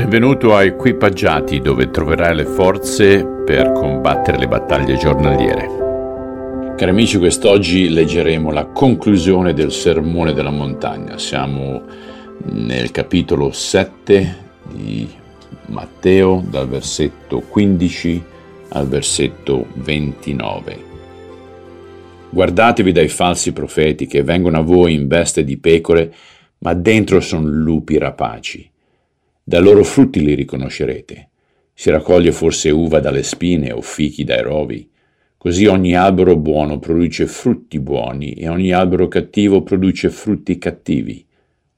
Benvenuto a Equipaggiati dove troverai le forze per combattere le battaglie giornaliere. Cari amici, quest'oggi leggeremo la conclusione del Sermone della Montagna. Siamo nel capitolo 7 di Matteo dal versetto 15 al versetto 29. Guardatevi dai falsi profeti che vengono a voi in veste di pecore, ma dentro sono lupi rapaci. Dai loro frutti li riconoscerete. Si raccoglie forse uva dalle spine o fichi dai rovi. Così ogni albero buono produce frutti buoni e ogni albero cattivo produce frutti cattivi.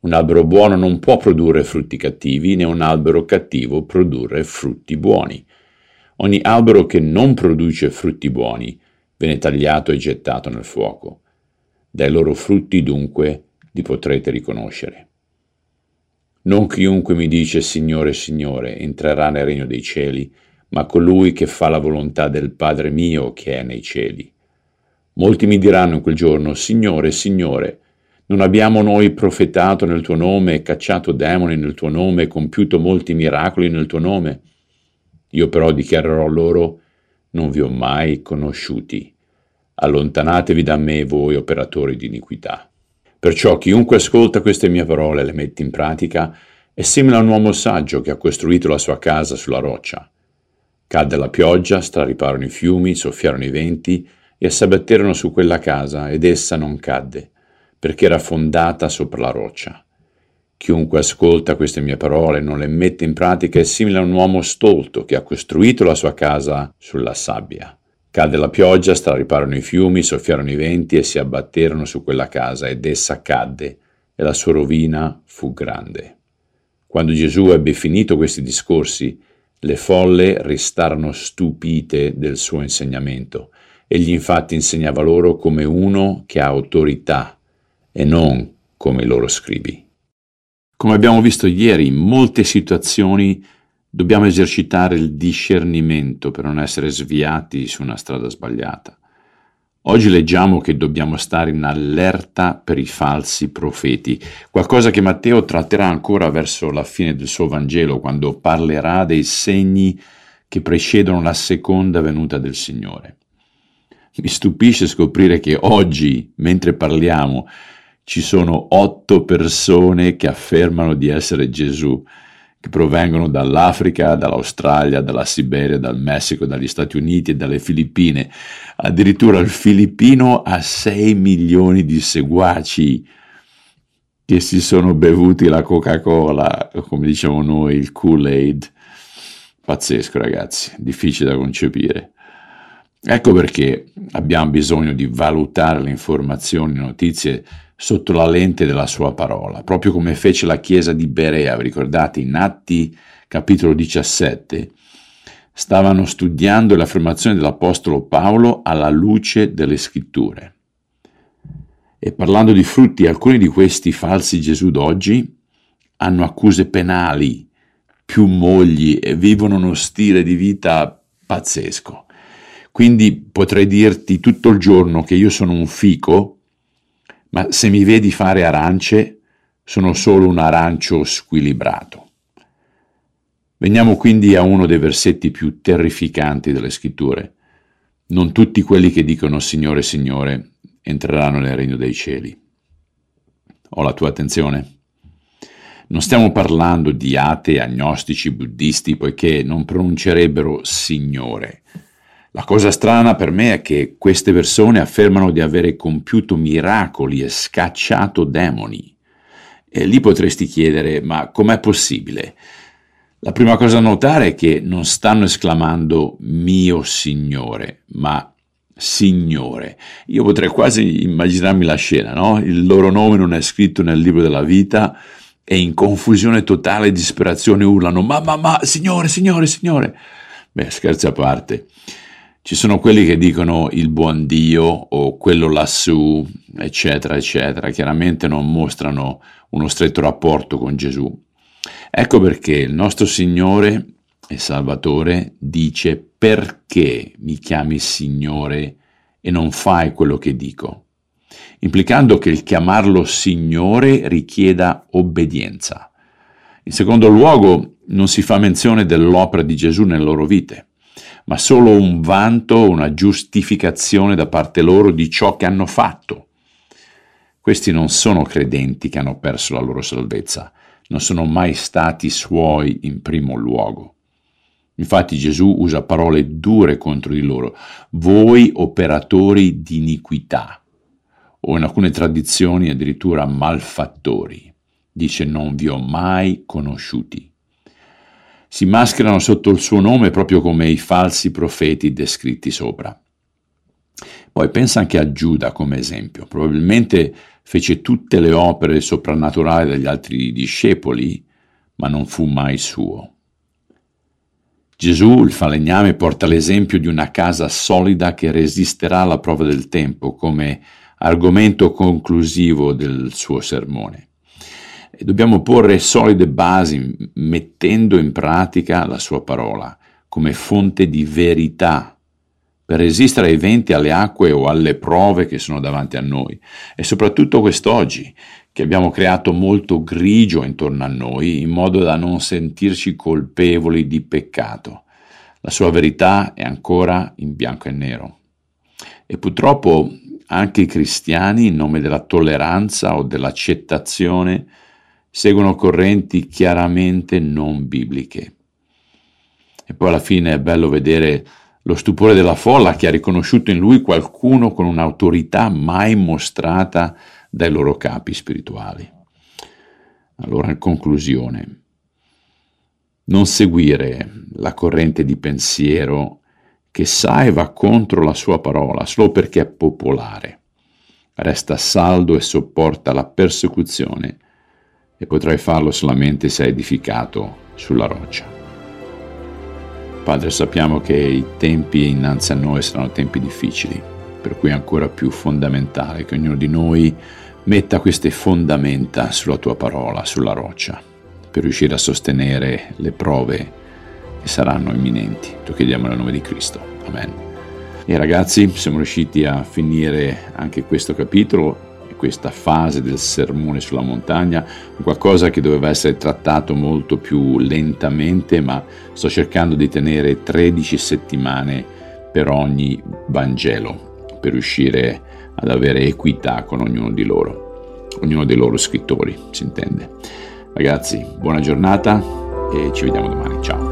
Un albero buono non può produrre frutti cattivi, né un albero cattivo produrre frutti buoni. Ogni albero che non produce frutti buoni viene tagliato e gettato nel fuoco. Dai loro frutti dunque li potrete riconoscere. Non chiunque mi dice Signore, Signore, entrerà nel regno dei cieli, ma colui che fa la volontà del Padre mio che è nei cieli. Molti mi diranno in quel giorno, Signore, Signore, non abbiamo noi profetato nel tuo nome, cacciato demoni nel tuo nome, compiuto molti miracoli nel tuo nome? Io però dichiarerò loro, non vi ho mai conosciuti. Allontanatevi da me voi operatori di iniquità. Perciò chiunque ascolta queste mie parole e le mette in pratica è simile a un uomo saggio che ha costruito la sua casa sulla roccia. Cadde la pioggia, strariparono i fiumi, soffiarono i venti e s'abbatterono su quella casa ed essa non cadde, perché era fondata sopra la roccia. Chiunque ascolta queste mie parole e non le mette in pratica è simile a un uomo stolto che ha costruito la sua casa sulla sabbia. Cadde la pioggia, strariparono i fiumi, soffiarono i venti e si abbatterono su quella casa ed essa cadde e la sua rovina fu grande. Quando Gesù ebbe finito questi discorsi, le folle restarono stupite del suo insegnamento. Egli infatti insegnava loro come uno che ha autorità e non come i loro scribi. Come abbiamo visto ieri, in molte situazioni Dobbiamo esercitare il discernimento per non essere sviati su una strada sbagliata. Oggi leggiamo che dobbiamo stare in allerta per i falsi profeti, qualcosa che Matteo tratterà ancora verso la fine del suo Vangelo, quando parlerà dei segni che precedono la seconda venuta del Signore. Mi stupisce scoprire che oggi, mentre parliamo, ci sono otto persone che affermano di essere Gesù che provengono dall'Africa, dall'Australia, dalla Siberia, dal Messico, dagli Stati Uniti e dalle Filippine. Addirittura il filippino ha 6 milioni di seguaci che si sono bevuti la Coca-Cola, come diciamo noi, il Kool-Aid. Pazzesco ragazzi, difficile da concepire. Ecco perché abbiamo bisogno di valutare le informazioni, le notizie sotto la lente della sua parola, proprio come fece la chiesa di Berea, vi ricordate in Atti capitolo 17, stavano studiando l'affermazione dell'Apostolo Paolo alla luce delle scritture. E parlando di frutti, alcuni di questi falsi Gesù d'oggi hanno accuse penali, più mogli e vivono uno stile di vita pazzesco. Quindi potrei dirti tutto il giorno che io sono un fico ma se mi vedi fare arance, sono solo un arancio squilibrato. Veniamo quindi a uno dei versetti più terrificanti delle scritture. Non tutti quelli che dicono Signore, Signore entreranno nel regno dei cieli. Ho la tua attenzione? Non stiamo parlando di atei, agnostici, buddisti, poiché non pronuncerebbero Signore, la cosa strana per me è che queste persone affermano di avere compiuto miracoli e scacciato demoni. E lì potresti chiedere, ma com'è possibile? La prima cosa da notare è che non stanno esclamando mio Signore, ma Signore. Io potrei quasi immaginarmi la scena, no? Il loro nome non è scritto nel libro della vita e in confusione totale e disperazione urlano, ma, ma, ma, Signore, Signore, Signore. Beh, scherzi a parte. Ci sono quelli che dicono il buon Dio o quello lassù, eccetera, eccetera. Chiaramente non mostrano uno stretto rapporto con Gesù. Ecco perché il nostro Signore e Salvatore dice perché mi chiami Signore e non fai quello che dico, implicando che il chiamarlo Signore richieda obbedienza. In secondo luogo, non si fa menzione dell'opera di Gesù nelle loro vite, ma solo un vanto, una giustificazione da parte loro di ciò che hanno fatto. Questi non sono credenti che hanno perso la loro salvezza, non sono mai stati suoi in primo luogo. Infatti Gesù usa parole dure contro di loro, voi operatori di iniquità, o in alcune tradizioni addirittura malfattori. Dice non vi ho mai conosciuti. Si mascherano sotto il suo nome proprio come i falsi profeti descritti sopra. Poi pensa anche a Giuda come esempio. Probabilmente fece tutte le opere soprannaturali degli altri discepoli, ma non fu mai suo. Gesù, il falegname, porta l'esempio di una casa solida che resisterà alla prova del tempo come argomento conclusivo del suo sermone. E dobbiamo porre solide basi mettendo in pratica la sua parola come fonte di verità per resistere ai venti, alle acque o alle prove che sono davanti a noi. E soprattutto quest'oggi, che abbiamo creato molto grigio intorno a noi in modo da non sentirci colpevoli di peccato. La sua verità è ancora in bianco e nero. E purtroppo anche i cristiani, in nome della tolleranza o dell'accettazione, seguono correnti chiaramente non bibliche. E poi alla fine è bello vedere lo stupore della folla che ha riconosciuto in lui qualcuno con un'autorità mai mostrata dai loro capi spirituali. Allora, in conclusione, non seguire la corrente di pensiero che sa e va contro la sua parola solo perché è popolare. Resta saldo e sopporta la persecuzione e potrai farlo solamente se edificato sulla roccia. Padre, sappiamo che i tempi innanzi a noi saranno tempi difficili, per cui è ancora più fondamentale che ognuno di noi Metta queste fondamenta sulla tua parola, sulla roccia, per riuscire a sostenere le prove che saranno imminenti. Lo chiediamo nel nome di Cristo. Amen. E ragazzi, siamo riusciti a finire anche questo capitolo questa fase del sermone sulla montagna, qualcosa che doveva essere trattato molto più lentamente, ma sto cercando di tenere 13 settimane per ogni Vangelo, per riuscire ad avere equità con ognuno di loro, ognuno dei loro scrittori, si intende. Ragazzi, buona giornata e ci vediamo domani. Ciao.